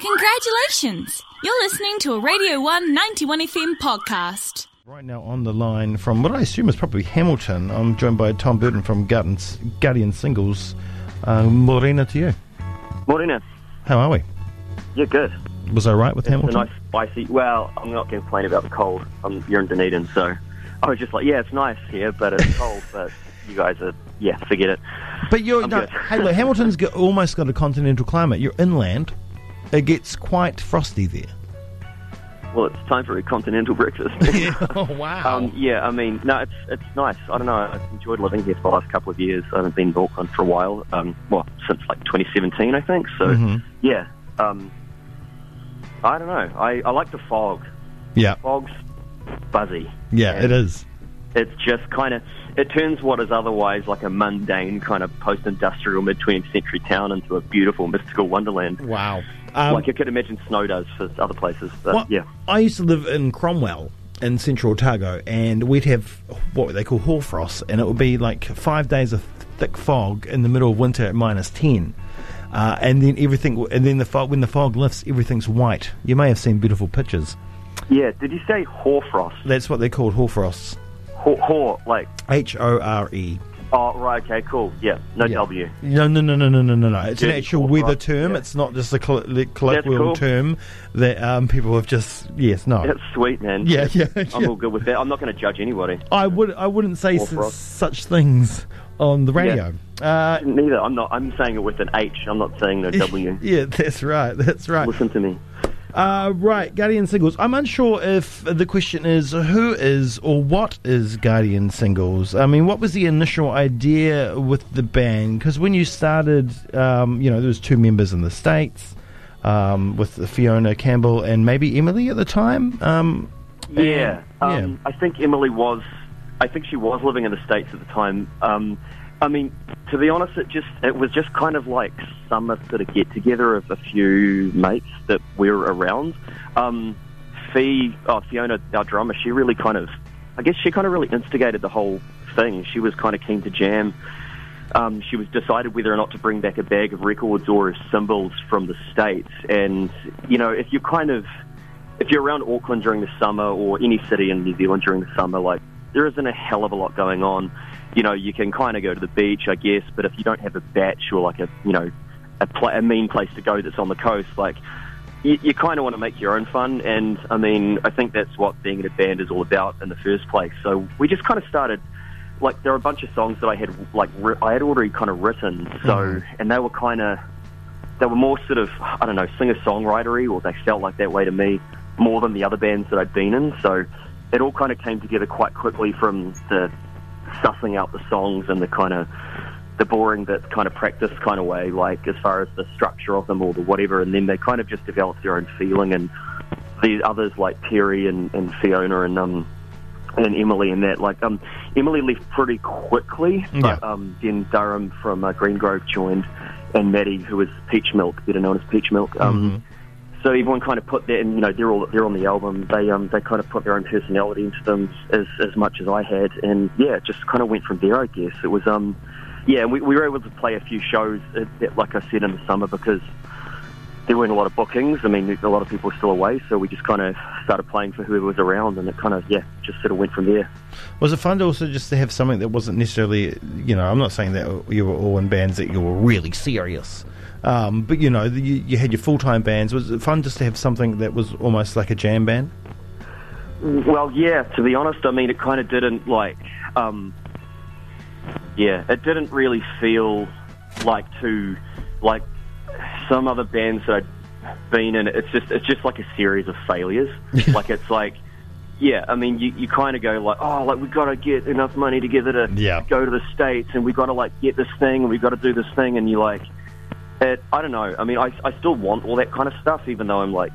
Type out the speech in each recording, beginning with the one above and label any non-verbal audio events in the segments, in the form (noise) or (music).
Congratulations! You're listening to a Radio 1 91 FM podcast. Right now on the line from what I assume is probably Hamilton, I'm joined by Tom Burton from Guardian, Guardian Singles. Uh, Morena to you. Morena. How are we? Yeah, good. Was I right with It's Hamilton? a nice spicy. Well, I'm not going to complain about the cold. I'm, you're in Dunedin, so I was just like, yeah, it's nice here, but it's cold. (laughs) But you guys are, yeah, forget it. But you're I'm no, good. hey, look, Hamilton's got, almost got a continental climate. You're inland. It gets quite frosty there. Well, it's time for a continental (laughs) breakfast. (laughs) oh wow! Um, yeah, I mean, no, it's it's nice. I don't know. I've enjoyed living here for the last couple of years. I haven't been in Auckland for a while. Um, well, since like 2017, I think. So, Mhm. yeah. Um, I don't know. I, I like the fog. yeah, Fog's buzzy. yeah, it is. It's just kind of it turns what is otherwise like a mundane kind of post-industrial mid-20th century town into a beautiful mystical wonderland. Wow. Um, like you could imagine snow does for other places. But Well, yeah. I used to live in Cromwell in central Otago, and we'd have what they call hoarfrost, and it would be like five days of thick fog in the middle of winter at minus ten. Uh, and then everything, and then the fog, when the fog lifts, everything's white. You may have seen beautiful pictures. Yeah, did you say hoarfrost? That's what they're called, hoarfrosts. Hor, hor like H O R E. oh right, okay, cool. Yeah, no Yeah. W. No, no, no, no, no, no, no, no. It's an actual hoarfrost, weather term. yeah. It's not just a coll- colloquial cool. term that um, people have just yes, no. That's sweet, man. Yeah, yeah, I'm yeah. all good with that. I'm not going to judge anybody. I would I wouldn't say s- such things on the radio. Uh, Neither. I'm not. I'm saying it with an H. I'm not saying no (laughs) W. yeah, that's right. That's right. Listen to me. Uh, right, Guardian Singles. I'm unsure if the question is who is or what is Guardian Singles. I mean, what was the initial idea with the band? Because when you started, um, you know, there was two members in the states, um, with Fiona Campbell and maybe Emily at the time. Um, Yeah. and- Um, I think Emily was. I think she was living in the states at the time. I mean, to be honest, it just it was just kind of like summer sort of get together of a few mates that were around. Um, Fee, oh, Fiona, our drummer, she really kind of, I guess she kind of really instigated the whole thing. She was kind of keen to jam. Um, she was decided whether or not to bring back a bag of records or cymbals from the states. And you know, if you kind of if you're around Auckland during the summer or any city in New Zealand during the summer, like there isn't a hell of a lot going on. You know, you can kind of go to the beach, I guess, but if you don't have a bach or like a you know a, pla a mean place to go that's on the coast, like you, you kind of want to make your own fun. And I mean, I think that's what being in a band is all about in the first place. So we just kind of started. Like there are a bunch of songs that I had like ri- I had already kind of written, so mm-hmm. and they were kind of they were more sort of I don't know singer songwritery, or they felt like that way to me more than the other bands that I'd been in. So it all kind of came together quite quickly from the sussing out the songs and the kind of the boring but kind of practice kind of way, like as far as the structure of them or the whatever, and then they kind of just developed their own feeling. And the others like Terry and, and Fiona and um and Emily and that, like um Emily left pretty quickly, but um then Durham from uh, Greengrove joined, and Maddie who was Peach Milk, better known as Peach Milk. Um, so everyone kind of put that, and you know, they're all they're on the album. They um they kind of put their own personality into them as as much as I had, and yeah, it just kind of went from there. I guess it was um yeah, we we were able to play a few shows, uh, that, like I said in the summer, because there weren't a lot of bookings. I mean, a lot of people were still away, so we just kind of started playing for whoever was around, and it kind of yeah, just sort of went from there. Was it fun to also just to have something that wasn't necessarily, you know, I'm not saying that you were all in bands that you were really serious, um, but you know, you, you had your full time bands. Was it fun just to have something that was almost like a jam band? Well, yeah. To be honest, I mean, it kind of didn't like. Um, yeah, it didn't really feel like to like some other bands that I'd been in. It's just it's just like a series of failures. (laughs) like it's like. Yeah, I mean, you, you kind of go like, oh, like we've got to get enough money together to Yeah. go to the states, and we've got to like get this thing, and we've got to do this thing, and you like, it, I don't know. I mean, I, I still want all that kind of stuff, even though I'm like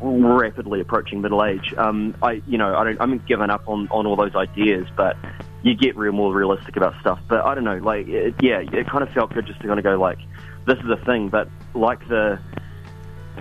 rapidly approaching middle age. Um, I, you know, I don't, I'm giving up on, on all those ideas, but you get real more realistic about stuff. But I don't know, like, it, yeah, it kind of felt good just to kind of go like, this is a thing, but like the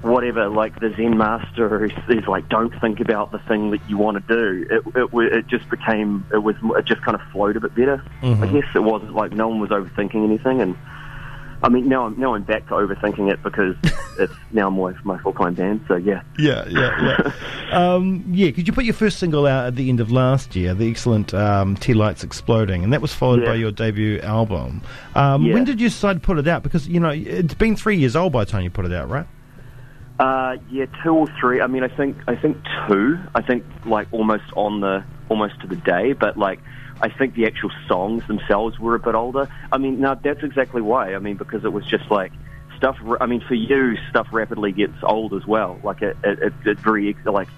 whatever, like the Zen master is, is like, don't think about the thing that you want to do. It, it, it just became, it was, it just kind of flowed a bit better. I guess it wasn't like no one was overthinking anything, and I mean, now I'm now I'm back to overthinking it because (laughs) it's now my my full time band. So yeah, Yeah, yeah, yeah. (laughs) um, yeah, because you put your first single out at the end of last year, the excellent um, Tea Lights Exploding, and that was followed Yeah. by your debut album. Um, Yeah. When did you decide to put it out? Because, you know, it's been three years old by the time you put it out, right? uh, yeah, two or three. I mean, I think I think two. I think like almost on the almost to the day, but like. I think the actual songs themselves were a bit older. I mean, now that's exactly why. I mean, because it was just like stuff. I mean, for you, stuff rapidly gets old as well. Like it, it, it, very ex- like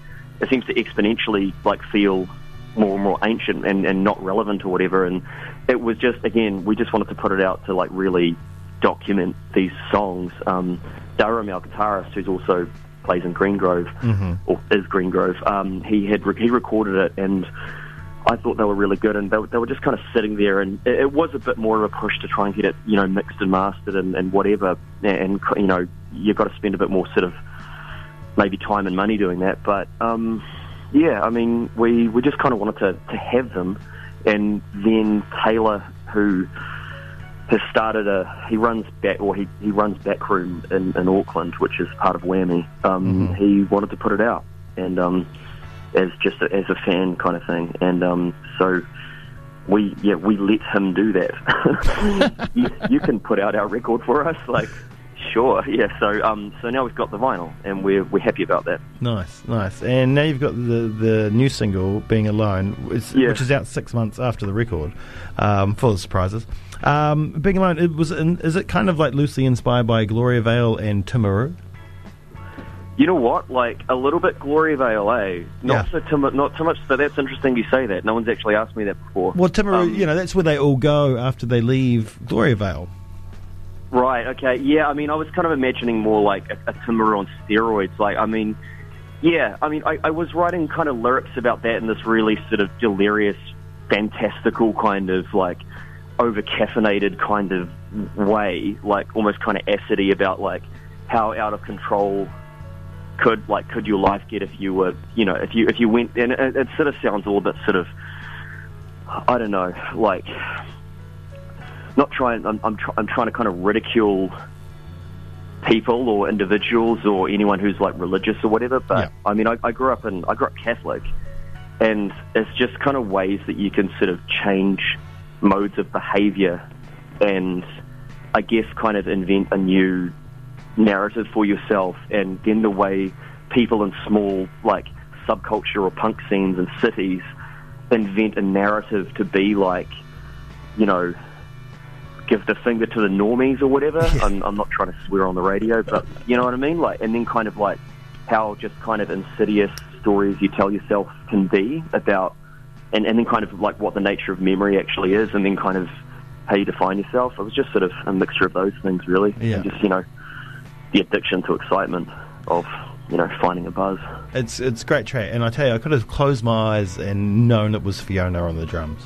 it seems to exponentially like feel more and more ancient and, and not relevant or whatever. And it was just again, we just wanted to put it out to like really document these songs. Um, Durham, our guitarist, who's also plays in Greengrove or is Greengrove, um, he had re- he recorded it and. I thought they were really good, and they, were- they were just kind of sitting there, and it, it was a bit more of a push to try and get it, you know, mixed and mastered and, and whatever. And you know, you've got to spend a bit more sort of maybe time and money doing that. But um, yeah, I mean, we we just kind of wanted to to have them, and then Taylor, who has started a he runs back or he he runs backroom in, in Auckland, which is part of Whammy. Um, He wanted to put it out, and um, as just a, as a fan kind of thing, and um, so. We yeah we let him do that. (laughs) you, you can put out our record for us, like sure, yeah. So um so now we've got the vinyl, and we're we're happy about that. Nice, nice. And now you've got the the new single, Being Alone, which, Yeah. which is out six months after the record, um, full of surprises. Um, Being Alone, it was in, is it kind of like loosely inspired by Gloriavale and Timaru? You know what? Like a little bit Glory Vale, eh? Not Yeah. so too, not too much. But that's interesting you say that. No one's actually asked me that before. Well, Timaru, Um, you know, that's where they all go after they leave Gloria Vale. Right. Okay. Yeah. I mean, I was kind of imagining more like a, a Timaru on steroids. Like, I mean, yeah. I mean, I, I was writing kind of lyrics about that in this really sort of delirious, fantastical kind of like over caffeinated kind of way, like almost kind of acidy about like how out of control could like could your life get if you were you know if you if you went and it, it sort of sounds a little bit sort of I don't know like not trying. I'm I'm, try, I'm trying to kind of ridicule people or individuals or anyone who's like religious or whatever. But Yeah. I mean, I, I grew up in I grew up Catholic, and it's just kind of ways that you can sort of change modes of behaviour, and I guess kind of invent a new narrative for yourself, and then the way people in small like subculture or punk scenes and cities invent a narrative to be like, you know, give the finger to the normies or whatever. (laughs) I'm, I'm not trying to swear on the radio, but you know what I mean. Like, and then kind of like how just kind of insidious stories you tell yourself can be about, and and then kind of like what the nature of memory actually is, and then kind of how you define yourself. It was just sort of a mixture of those things, really. Yeah. And just you know, the addiction to excitement of you know finding a buzz. It's it's a great track, and I tell you, I could have closed my eyes and known it was Fiona on the drums.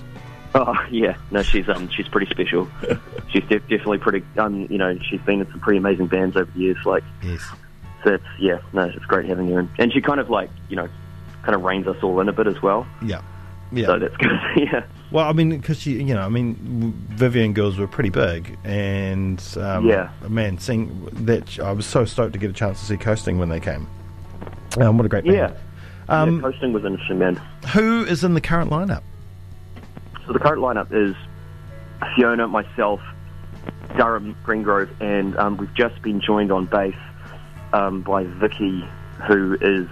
Oh yeah, no, she's um she's pretty special. (laughs) she's def- definitely pretty um you know she's been in some pretty amazing bands over the years. Like Yes. so it's yeah no it's great having her and, and she kind of like you know kind of reins us all in a bit as well. Yeah. Yeah. So that's good. (laughs) yeah. Well, I mean, because she, you know, I mean, Vivian girls were pretty big, and um, Yeah. man, seeing that, I was so stoked to get a chance to see Coasting when they came. Um, what a great band! Yeah. Um, yeah, coasting was interesting, man. Who is in the current lineup? So the current lineup is Fiona, myself, Durham Greengrove, and um, we've just been joined on bass um, by Vicky, who is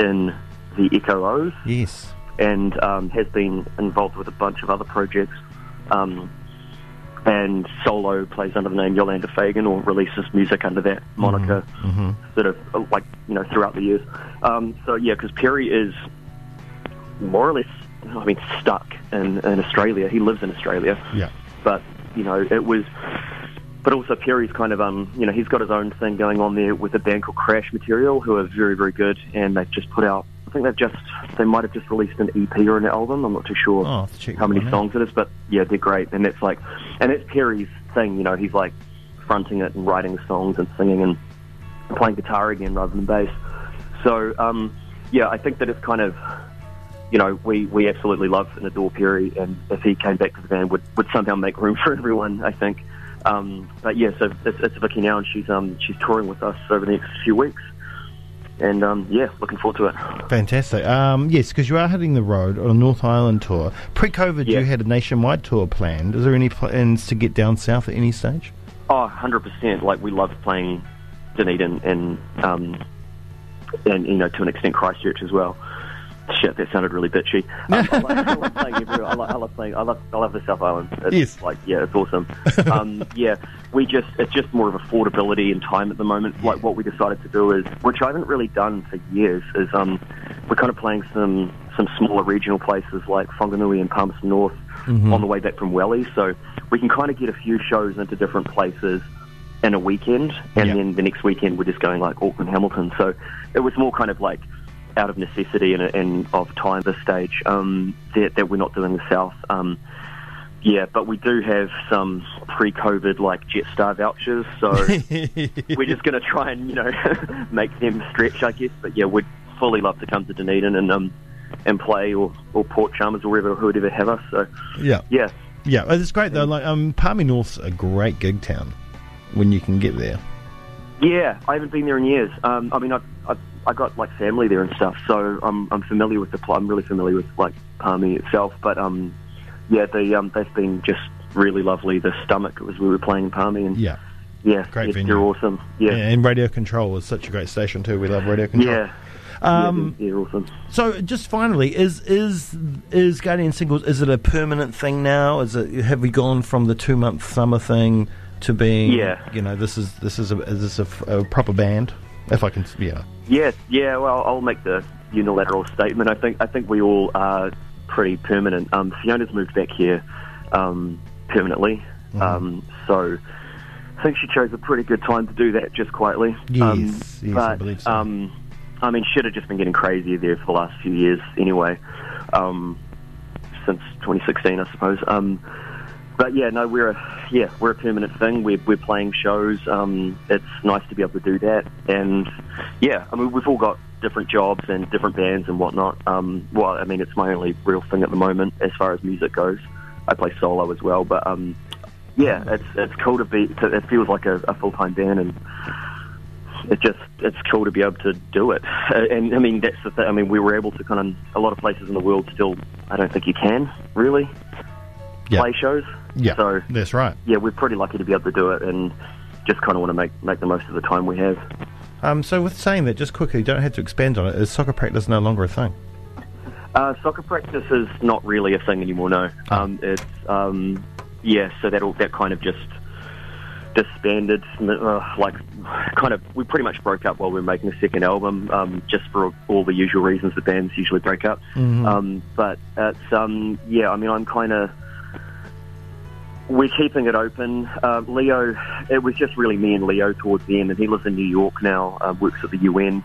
in the Echo O's. Yes. And um, has been involved with a bunch of other projects. Um, and solo plays under the name Yolanda Fagan or releases music under that moniker, sort of uh, like you know throughout the years. Um, so yeah, because Perry is more or less, I mean, stuck in, in Australia. He lives in Australia, Yeah. but you know it was. But also Perry's kind of um you know he's got his own thing going on there with a band called Crash Material who are very very good and they've just put out think they've just they might have just released an EP or an album I'm not too sure Oh, I'll have to check how many out. songs it is but yeah they're great and it's like and it's Perry's thing you know he's like fronting it and writing the songs and singing and playing guitar again rather than bass so um yeah I think that it's kind of you know, we, we absolutely love and adore Perry, and if he came back to the band, would, would somehow make room (laughs) for everyone, I think. Um, but yeah, so it's, it's Vicky now, and she's um, she's touring with us over the next few weeks. And um, yeah, looking forward to it. Fantastic. Um, yes, because you are hitting the road on a North Island tour. Pre-COVID, Yeah. you had a nationwide tour planned. Is there any plans to get down south at any stage? Oh, 100%. Like, we love playing Dunedin and, um, and, you know, to an extent Christchurch as well. Shit, that sounded really bitchy. (laughs) Um, I, like, I love playing everywhere. I, like, I love playing. I love. I love the South Island. It's Yes. Like, yeah, it's awesome. um, yeah, we just. It's just more of affordability and time at the moment. Like, what we decided to do is, which I haven't really done for years, is um, we're kind of playing some some smaller regional places like Whanganui and Palmerston North on the way back from Welly. So we can kind of get a few shows into different places in a weekend, and Yeah. then the next weekend we're just going like Auckland, Hamilton. So it was more kind of like out of necessity and, and of time at this stage um, that, that we're not doing the South. Um, yeah, but we do have some pre-COVID like Jetstar vouchers, so (laughs) we're just going to try and you know (laughs) make them stretch, I guess. But yeah, we'd fully love to come to Dunedin and um and play or, or Port Chalmers or wherever whoever have us. So yeah, yeah, yeah. It's great though. Like, um, Palmy North's a great gig town when you can get there. Yeah, I haven't been there in years. Um, I mean, I, I got like family there and stuff, so I'm I'm familiar with the. pl- I'm really familiar with like Palmy itself. But um, yeah, the um, they've been just really lovely. The stomach was we were playing in Palmy, and Yeah. yeah, Great yeah, venue. they're awesome. Yeah, Yeah, and Radio Control is such a great station too. We love Radio Control. yeah, Um, yeah, they're awesome. So, just finally, is is is Guardian Singles? Is it a permanent thing now? Is it have we gone from the two month summer thing to being? Yeah. You know, this is this is a is this a, a proper band? If I can, yeah. Yeah, yeah. Well, I'll make the unilateral statement. I think I think we all are pretty permanent. Um, Fiona's moved back here um, permanently, Mm-hmm. um, so I think she chose a pretty good time to do that, just quietly. um, Yes, yes, I but, believe so. Um, I mean, shit had just been getting crazier there for the last few years, anyway. Um, since 2016, I suppose. But yeah, no, we're a yeah, we're a permanent thing. We're we're playing shows. Um, it's nice to be able to do that, and yeah, I mean we've all got different jobs and different bands and whatnot. Um, well, I mean it's my only real thing at the moment as far as music goes. I play solo as well, but um, yeah, it's it's cool to be. To, it feels like a, a full time band, and it just it's cool to be able to do it. Uh, And I mean that's the thing. I mean we were able to kind of a lot of places in the world still. I don't think you can really Yeah. play shows. Yeah, So that's right. yeah, we're pretty lucky to be able to do it, and just kind of want to make make the most of the time we have. Um, so, with saying that, just quickly, don't have to expand on it. Is soccer practice no longer a thing? Uh, soccer practice is not really a thing anymore. No, um, it's um, yeah. So that all that kind of just disbanded. Uh, like, kind of, we pretty much broke up while we were making the second album, um, just for all the usual reasons that bands usually break up. Um, but it's um, yeah. I mean, I'm kind of. We're keeping it open. Uh, Leo, it was just really me and Leo towards the end, and he lives in New York now. Uh, works at the UN,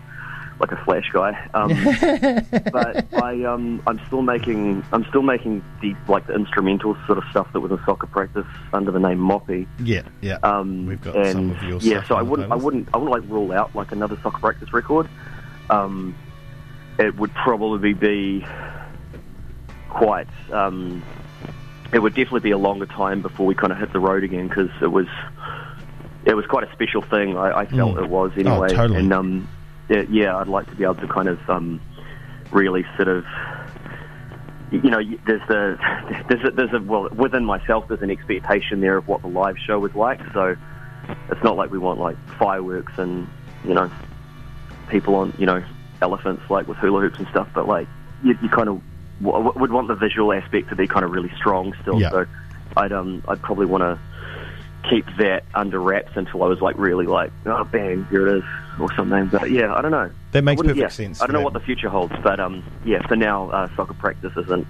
like a flash guy. Um, (laughs) but I um I'm still making I'm still making the like the instrumental sort of stuff that was in soccer practice under the name Moppy. Yeah, yeah. Um, We've got and some of your yeah, stuff so I wouldn't I wouldn't I wouldn't like rule out like another soccer practice record. Um, it would probably be quite. Um, it would definitely be a longer time before we kind of hit the road again because it was it was quite a special thing. I, I felt Mm. it was Oh, anyway, totally. and um, yeah, yeah, I'd like to be able to kind of um, really sort of you know, there's the (laughs) there's a, there's a well within myself there's an expectation there of what the live show was like. So it's not like we want like fireworks and you know people on you know elephants like with hula hoops and stuff, but like you, you kind of w- would want the visual aspect to be kind of really strong still. Yeah. So I'd um I'd probably want to keep that under wraps until I was like really like oh bang here it is or something. But yeah, I don't know. That makes perfect yeah, sense. I don't know That- what the future holds, but um, yeah, for now, uh, soccer practice isn't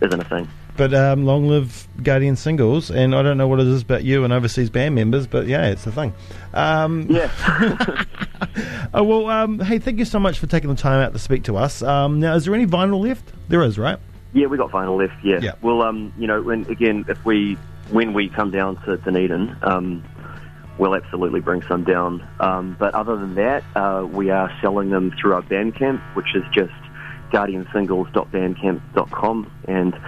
isn't a thing. But um, long live Guardian Singles, and I don't know what it is about you and overseas band members, but yeah, it's a thing. Um, Yeah, (laughs) (laughs) (laughs) oh, well, um, hey, thank you so much for taking the time out to speak to us. Um, now, is there any vinyl left? There is, right? yeah, we got vinyl left. Yeah, Yeah. well, um, you know, when again, if we when we come down to Dunedin, um, we'll absolutely bring some down. Um, but other than that, uh, we are selling them through our Bandcamp, which is just guardiansingles.bandcamp.com, and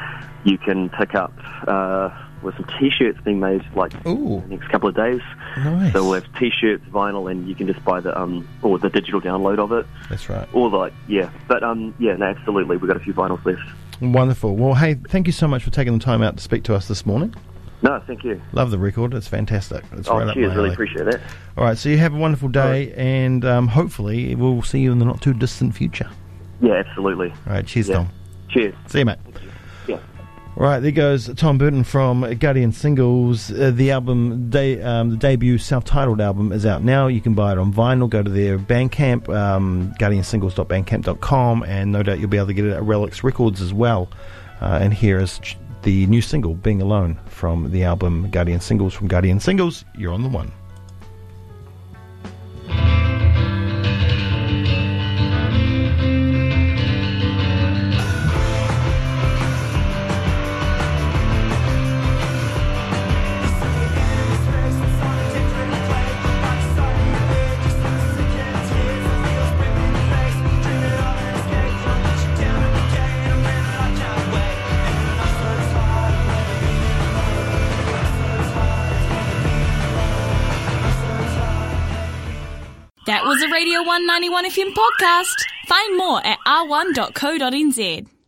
you can pick up uh, with some T-shirts being made like Ooh. the next couple of days. Nice. So we'll have T-shirts, vinyl, and you can just buy the um or the digital download of it, That's right. or like yeah. But um yeah, no, absolutely, we've got a few vinyls left. Wonderful. Well, hey, thank you so much for taking the time out to speak to us this morning. No, thank you. Love the record. It's fantastic. It's Oh, right cheers, really appreciate that. All right, so you have a wonderful day, and um, hopefully we'll see you in the not too distant future. Yeah, absolutely. All right, cheers, Yeah. Tom. Cheers. See you, mate. Right, there goes Tom Burton from Guardian Singles. Uh, the album, de- um, the debut self-titled album, is out now. You can buy it on vinyl. Go to their Bandcamp, um, guardiansingles.bandcamp.com, and no doubt you'll be able to get it at Relics Records as well. Uh, and here is the new single, "Being Alone," from the album Guardian Singles. From Guardian Singles, you're on the one. That was a Radio 191 FM podcast. Find more at r1.co.nz.